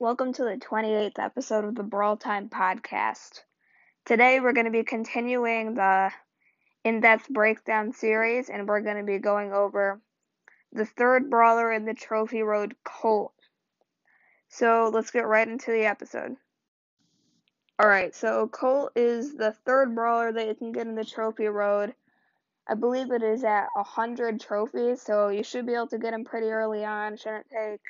Welcome to the 28th episode of the Brawl Time podcast. Today we're going to be continuing the in depth breakdown series and we're going to be going over the third brawler in the Trophy Road Colt. So let's get right into the episode. Alright, so Colt is the third brawler that you can get in the Trophy Road. I believe it is at 100 trophies, so you should be able to get him pretty early on. Shouldn't take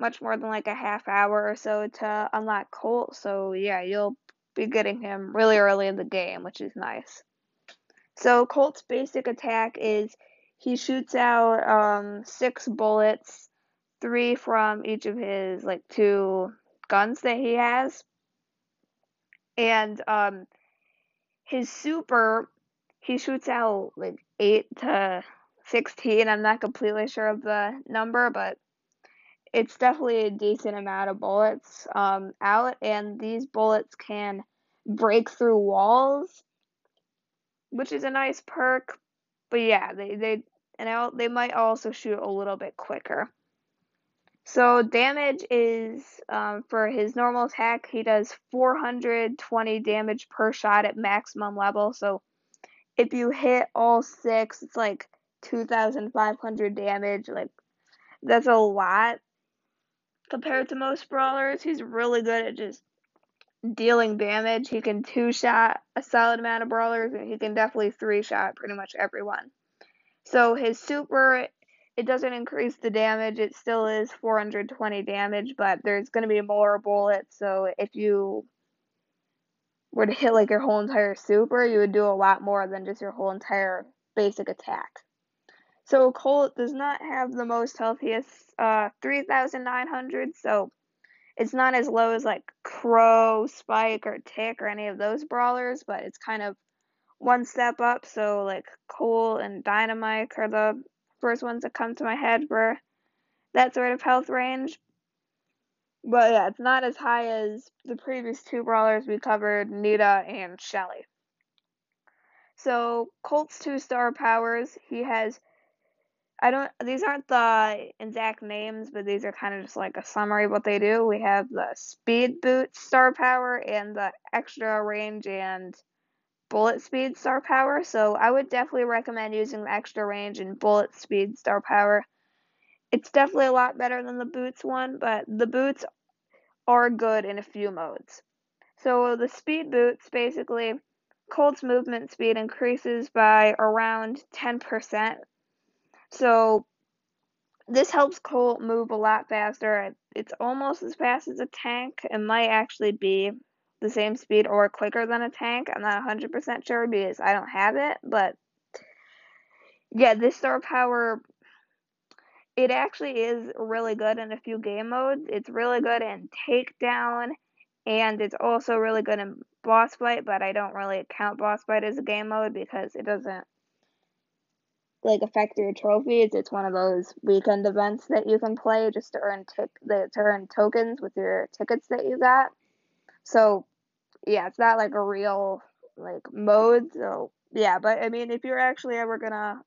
much more than like a half hour or so to unlock Colt. So yeah, you'll be getting him really early in the game, which is nice. So Colt's basic attack is he shoots out um, six bullets, three from each of his like two guns that he has, and um, his super he shoots out like eight to sixteen. I'm not completely sure of the number, but it's definitely a decent amount of bullets um, out, and these bullets can break through walls, which is a nice perk. But yeah, they they and they might also shoot a little bit quicker. So damage is um, for his normal attack. He does 420 damage per shot at maximum level. So if you hit all six, it's like 2,500 damage. Like that's a lot compared to most brawlers. He's really good at just dealing damage. He can two shot a solid amount of brawlers, and he can definitely three shot pretty much everyone. So his super, it doesn't increase the damage. It still is 420 damage, but there's going to be more bullets. So if you were to hit like your whole entire super, you would do a lot more than just your whole entire basic attack. So Colt does not have the most healthiest uh, 3,900, so it's not as low as like Crow, Spike, or Tick or any of those brawlers, but it's kind of one step up. So like Colt and Dynamite are the first ones that come to my head for that sort of health range. But yeah, it's not as high as the previous two brawlers we covered, Nita and Shelly. So Colt's two star powers, he has I don't. These aren't the exact names, but these are kind of just like a summary of what they do. We have the speed boot star power and the extra range and bullet speed star power. So I would definitely recommend using the extra range and bullet speed star power. It's definitely a lot better than the boots one, but the boots are good in a few modes. So the speed boots basically Colt's movement speed increases by around 10% so this helps Colt move a lot faster. It's almost as fast as a tank. It might actually be the same speed or quicker than a tank. I'm not 100% sure because I don't have it, but yeah, this star power it actually is really good in a few game modes. It's really good in takedown and it's also really good in boss fight, but I don't really count boss fight as a game mode because it doesn't like affect your trophies. It's one of those weekend events that you can play just to earn tick to earn tokens with your tickets that you got. So yeah, it's not like a real like mode. So yeah, but I mean, if you're actually ever gonna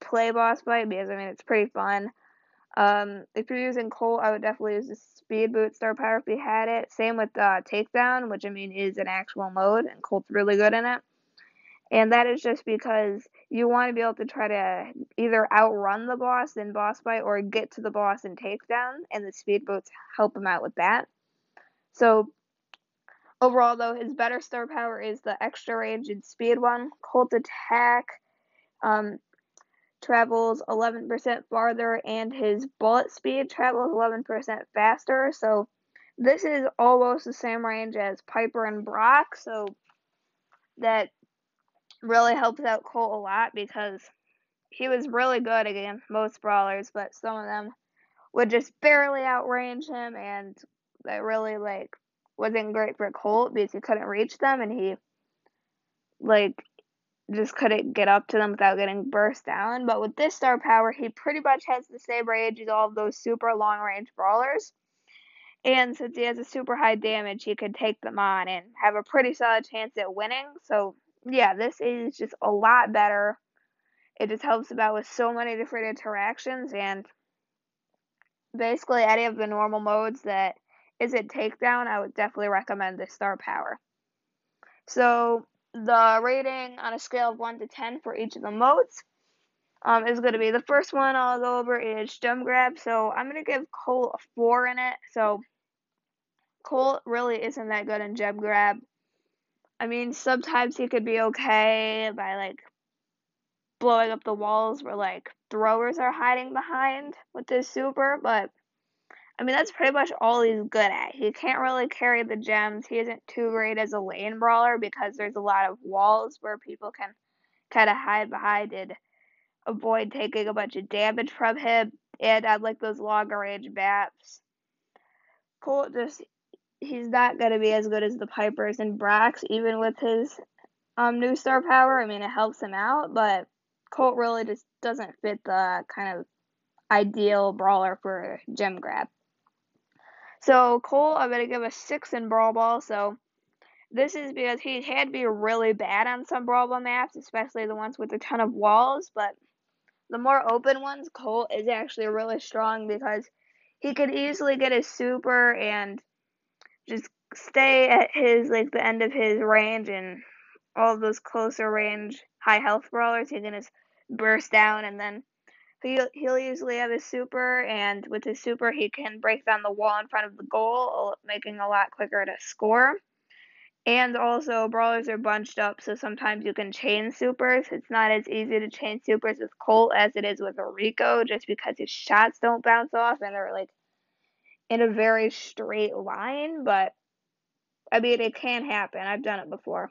play boss fight, because I mean it's pretty fun. Um, if you're using Colt, I would definitely use the speed boot star power if you had it. Same with uh, takedown, which I mean is an actual mode, and Colt's really good in it. And that is just because you want to be able to try to either outrun the boss in boss fight or get to the boss in takedown, and the speed boots help him out with that. So overall, though, his better star power is the extra range and speed one. Colt attack um, travels 11% farther, and his bullet speed travels 11% faster. So this is almost the same range as Piper and Brock. So that really helps out Colt a lot because he was really good against most brawlers, but some of them would just barely outrange him, and that really like wasn't great for Colt because he couldn't reach them, and he like just couldn't get up to them without getting burst down. But with this star power, he pretty much has the same range as all of those super long range brawlers. And since he has a super high damage, he could take them on and have a pretty solid chance at winning. So yeah, this is just a lot better. It just helps about with so many different interactions and basically any of the normal modes that isn't takedown, I would definitely recommend the star power. So the rating on a scale of 1 to 10 for each of the modes um, is going to be the first one I'll go over is gem grab. So I'm going to give Colt a 4 in it. So Colt really isn't that good in gem grab. I mean, sometimes he could be okay by like blowing up the walls where like throwers are hiding behind with his super, but I mean that's pretty much all he's good at. He can't really carry the gems. He isn't too great as a lane brawler because there's a lot of walls where people can kind of hide behind and avoid taking a bunch of damage from him. And I like those longer range maps. Colt just he's not gonna be as good as the Pipers and Brocks, even with his um new star power. I mean it helps him out, but Colt really just doesn't fit the kind of ideal brawler for gem grab. So Colt, I'm gonna give a six in Brawl Ball. So this is because he had to be really bad on some Brawl Ball maps, especially the ones with a ton of walls. But the more open ones, Colt is actually really strong because he could easily get his super and just stay at his like the end of his range and all those closer range high health brawlers. He can just burst down and then he'll, he'll usually have his super and with his super he can break down the wall in front of the goal making a lot quicker to score and also brawlers are bunched up so sometimes you can chain supers it's not as easy to chain supers with colt as it is with rico just because his shots don't bounce off and they're like in a very straight line but i mean it can happen i've done it before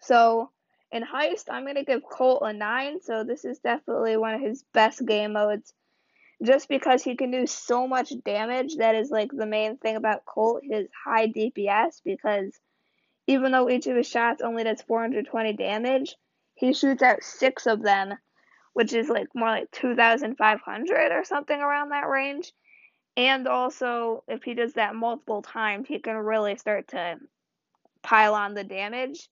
so in Heist, I'm going to give Colt a 9, so this is definitely one of his best game modes. Just because he can do so much damage, that is like the main thing about Colt, his high DPS, because even though each of his shots only does 420 damage, he shoots out six of them, which is like more like 2,500 or something around that range. And also, if he does that multiple times, he can really start to pile on the damage.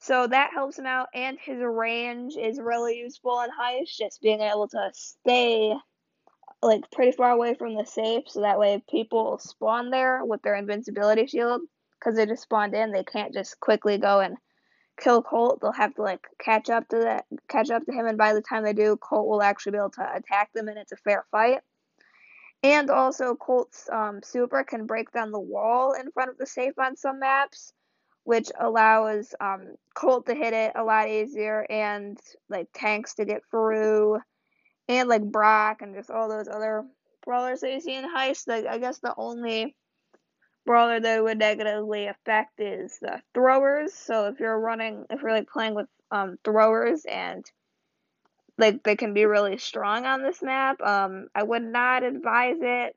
So that helps him out, and his range is really useful in heist, just being able to stay like pretty far away from the safe, so that way people spawn there with their invincibility shield, because they just spawned in, they can't just quickly go and kill Colt. They'll have to like catch up to that, catch up to him, and by the time they do, Colt will actually be able to attack them, and it's a fair fight. And also, Colt's um, super can break down the wall in front of the safe on some maps which allows um, Colt to hit it a lot easier and like tanks to get through and like Brock and just all those other brawlers that you see in Heist. Like I guess the only brawler that would negatively affect is the throwers. So if you're running, if you're like playing with um, throwers and like they can be really strong on this map, um, I would not advise it.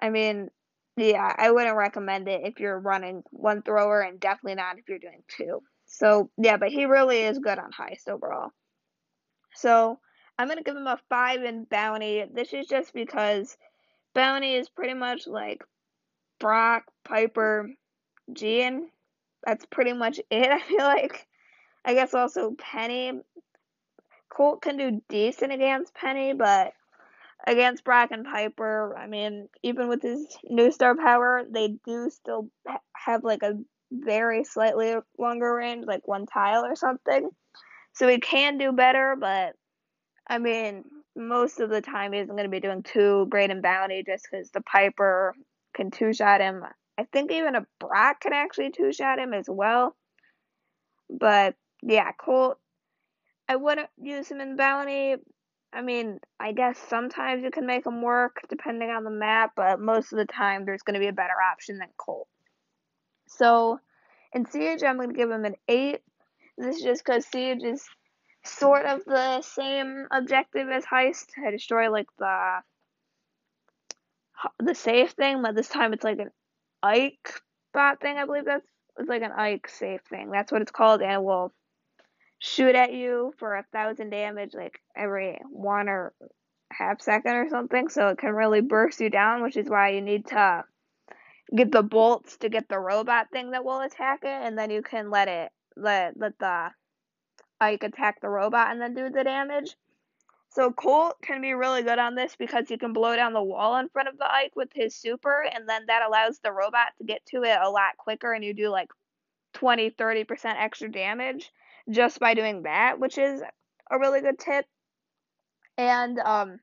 I mean, yeah, I wouldn't recommend it if you're running one thrower and definitely not if you're doing two. So, yeah, but he really is good on heist overall. So, I'm to give him a 5 in bounty. This is just because bounty is pretty much like Brock, Piper, Gene. That's pretty much it, I feel like. I guess also Penny. Colt can do decent against Penny, but against Brock and Piper. I mean, even with his new star power, they do still have like a very slightly longer range, like one tile or something. So he can do better, but I mean, most of the time he isn't going to be doing too great in bounty just because the Piper can two shot him. I think even a Brock can actually two shot him as well. But yeah, Colt, I wouldn't use him in bounty I mean, I guess sometimes you can make them work depending on the map, but most of the time there's going to be a better option than Colt. So in Siege, I'm going to give him an 8. This is just because Siege is sort of the same objective as Heist to destroy like the the safe thing, but this time it's like an Ike bot thing. I believe that's it's like an Ike safe thing. That's what it's called, and will shoot at you for a thousand damage like every one or half second or something, so it can really burst you down, which is why you need to get the bolts to get the robot thing that will attack it, and then you can let it let let the Ike attack the robot and then do the damage. So Colt can be really good on this because he can blow down the wall in front of the Ike with his super, and then that allows the robot to get to it a lot quicker, and you do like 20, 30% extra damage just by doing that, which is a really good tip. And um,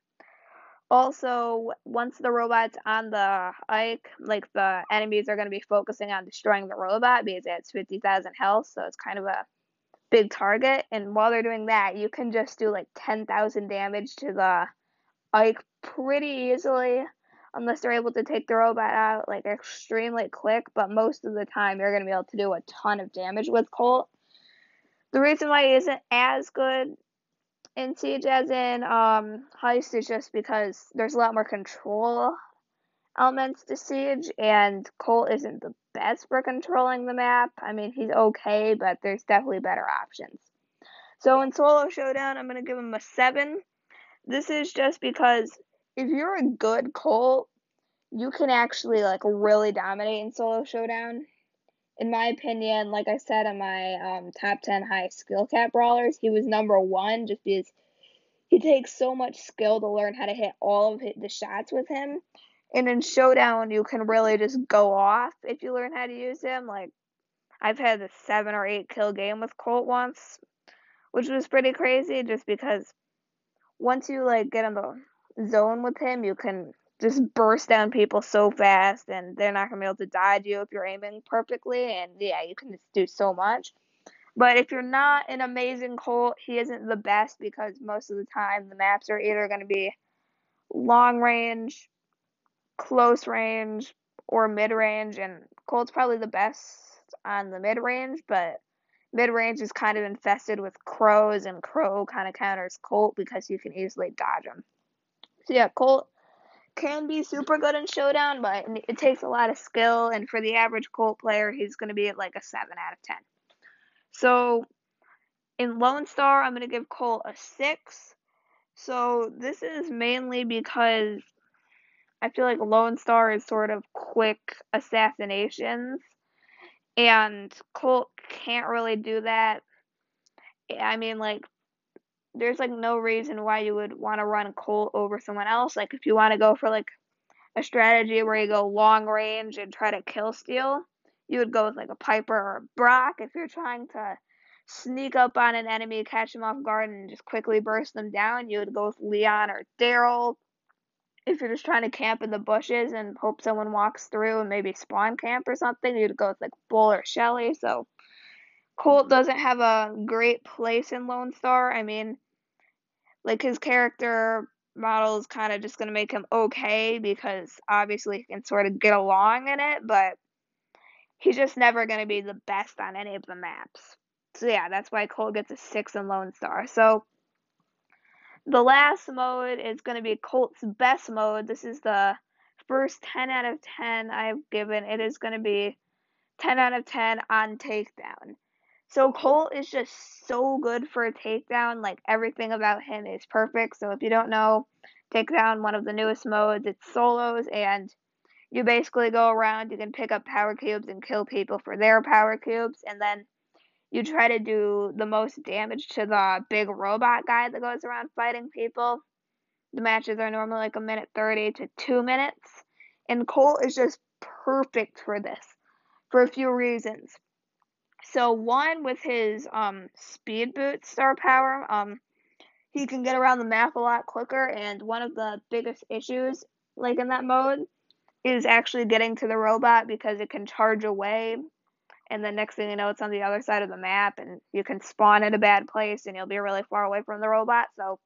also, once the robot's on the Ike, like the enemies are going to be focusing on destroying the robot because it's 50,000 health, so it's kind of a big target. And while they're doing that, you can just do like 10,000 damage to the Ike pretty easily, unless they're able to take the robot out like extremely quick. But most of the time, you're going to be able to do a ton of damage with Colt. The reason why he isn't as good in Siege as in um, Heist is just because there's a lot more control elements to Siege, and Colt isn't the best for controlling the map. I mean, he's okay, but there's definitely better options. So in Solo Showdown, I'm going to give him a 7. This is just because if you're a good Colt, you can actually like really dominate in Solo Showdown. In my opinion, like I said in my um, top 10 high skill cap brawlers, he was number one just because he takes so much skill to learn how to hit all of the shots with him. And in Showdown, you can really just go off if you learn how to use him. Like, I've had a seven or eight kill game with Colt once, which was pretty crazy just because once you like get in the zone with him, you can just burst down people so fast and they're not gonna be able to dodge you if you're aiming perfectly and yeah, you can just do so much. But if you're not an amazing Colt, he isn't the best because most of the time the maps are either gonna be long range close range or mid range, and Colt's probably the best on the mid range, but mid range is kind of infested with crows, and crow kind of counters Colt because you can easily dodge him. So yeah, Colt can be super good in showdown, but it takes a lot of skill, and for the average Colt player, he's going to be at like a 7 out of 10. So in Lone Star, I'm going to give Colt a 6. So this is mainly because I feel like Lone Star is sort of quick assassinations, and Colt can't really do that. I mean, like, there's like no reason why you would want to run Colt over someone else. Like, if you want to go for like a strategy where you go long range and try to kill steal, you would go with like a Piper or a Brock. If you're trying to sneak up on an enemy, catch them off guard, and just quickly burst them down, you would go with Leon or Darryl if you're just trying to camp in the bushes and hope someone walks through and maybe spawn camp or something, you'd go with like Bull or Shelly. So Colt doesn't have a great place in Lone Star. I mean, like his character model is kind of just going to make him okay because obviously he can sort of get along in it, but he's just never going to be the best on any of the maps. So yeah, that's why Colt gets a 6 in Lone Star. So the last mode is going to be Colt's best mode. This is the first 10 out of 10 I've given. It is going to be 10 out of 10 on takedown. So Colt is just so good for a takedown. Like everything about him is perfect. So if you don't know, takedown one of the newest modes, it's solos and you basically go around, you can pick up power cubes and kill people for their power cubes and then you try to do the most damage to the big robot guy that goes around fighting people. The matches are normally like a minute 30 to 2 minutes. And Colt is just perfect for this for a few reasons. So one with his um speed boot star power, um he can get around the map a lot quicker and one of the biggest issues like in that mode is actually getting to the robot because it can charge away and the next thing you know it's on the other side of the map and you can spawn at a bad place and you'll be really far away from the robot. So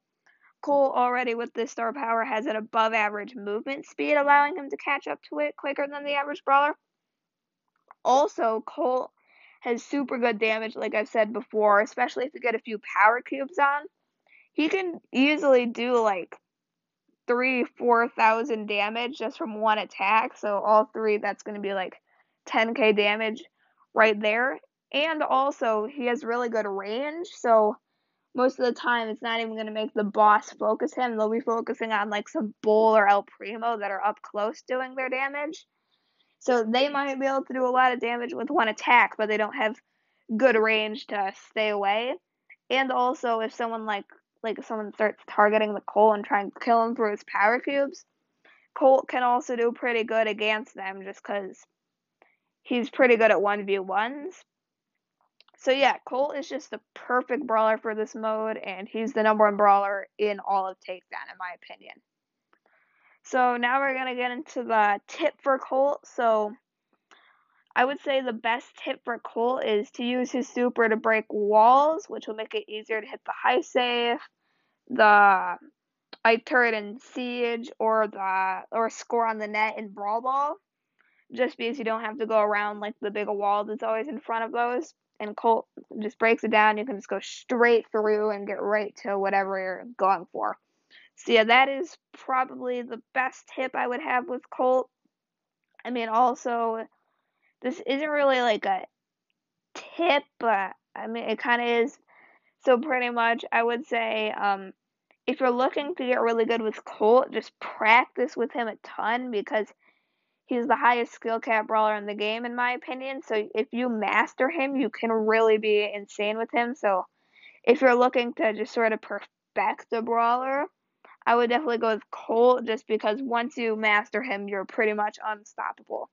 Colt already with this star power has an above average movement speed allowing him to catch up to it quicker than the average brawler. Also Colt has super good damage like i've said before especially if you get a few power cubes on he can easily do like three four thousand damage just from one attack so all three that's going to be like 10k damage right there. And also, he has really good range, so most of the time it's not even going to make the boss focus him. They'll be focusing on like some Bull or El Primo that are up close doing their damage. So they might be able to do a lot of damage with one attack, but they don't have good range to stay away. And also, if someone like like someone starts targeting the Colt and trying to kill him through his power cubes, Colt can also do pretty good against them just because he's pretty good at 1v1s. So yeah, Colt is just the perfect brawler for this mode, and he's the number one brawler in all of Takedown, in my opinion. So now we're gonna get into the tip for Colt. So I would say the best tip for Colt is to use his super to break walls, which will make it easier to hit the high safe, the Ike turret in Siege, or the or score on the net in Brawl Ball. Just because you don't have to go around like the big wall that's always in front of those. And Colt just breaks it down. You can just go straight through and get right to whatever you're going for. So yeah, that is probably the best tip I would have with Colt. I mean, also, this isn't really like a tip, but I mean, it kind of is. So pretty much, I would say, um, if you're looking to get really good with Colt, just practice with him a ton because he's the highest skill cap brawler in the game, in my opinion. So if you master him, you can really be insane with him. So if you're looking to just sort of perfect the brawler, I would definitely go with Colt just because once you master him, you're pretty much unstoppable.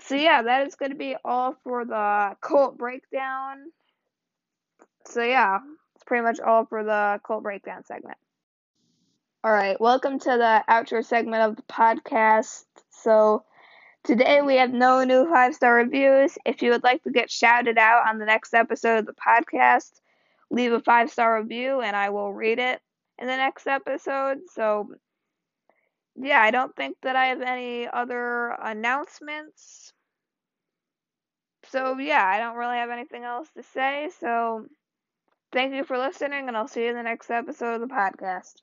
So yeah, that is going to be all for the Colt breakdown. So yeah, it's pretty much all for the Colt breakdown segment. All right, welcome to the outro segment of the podcast. So today we have no new five star reviews. If you would like to get shouted out on the next episode of the podcast, leave a five star review and I will read it in the next episode. So, yeah, I don't think that I have any other announcements. So, yeah, I don't really have anything else to say. So, thank you for listening, and I'll see you in the next episode of the podcast.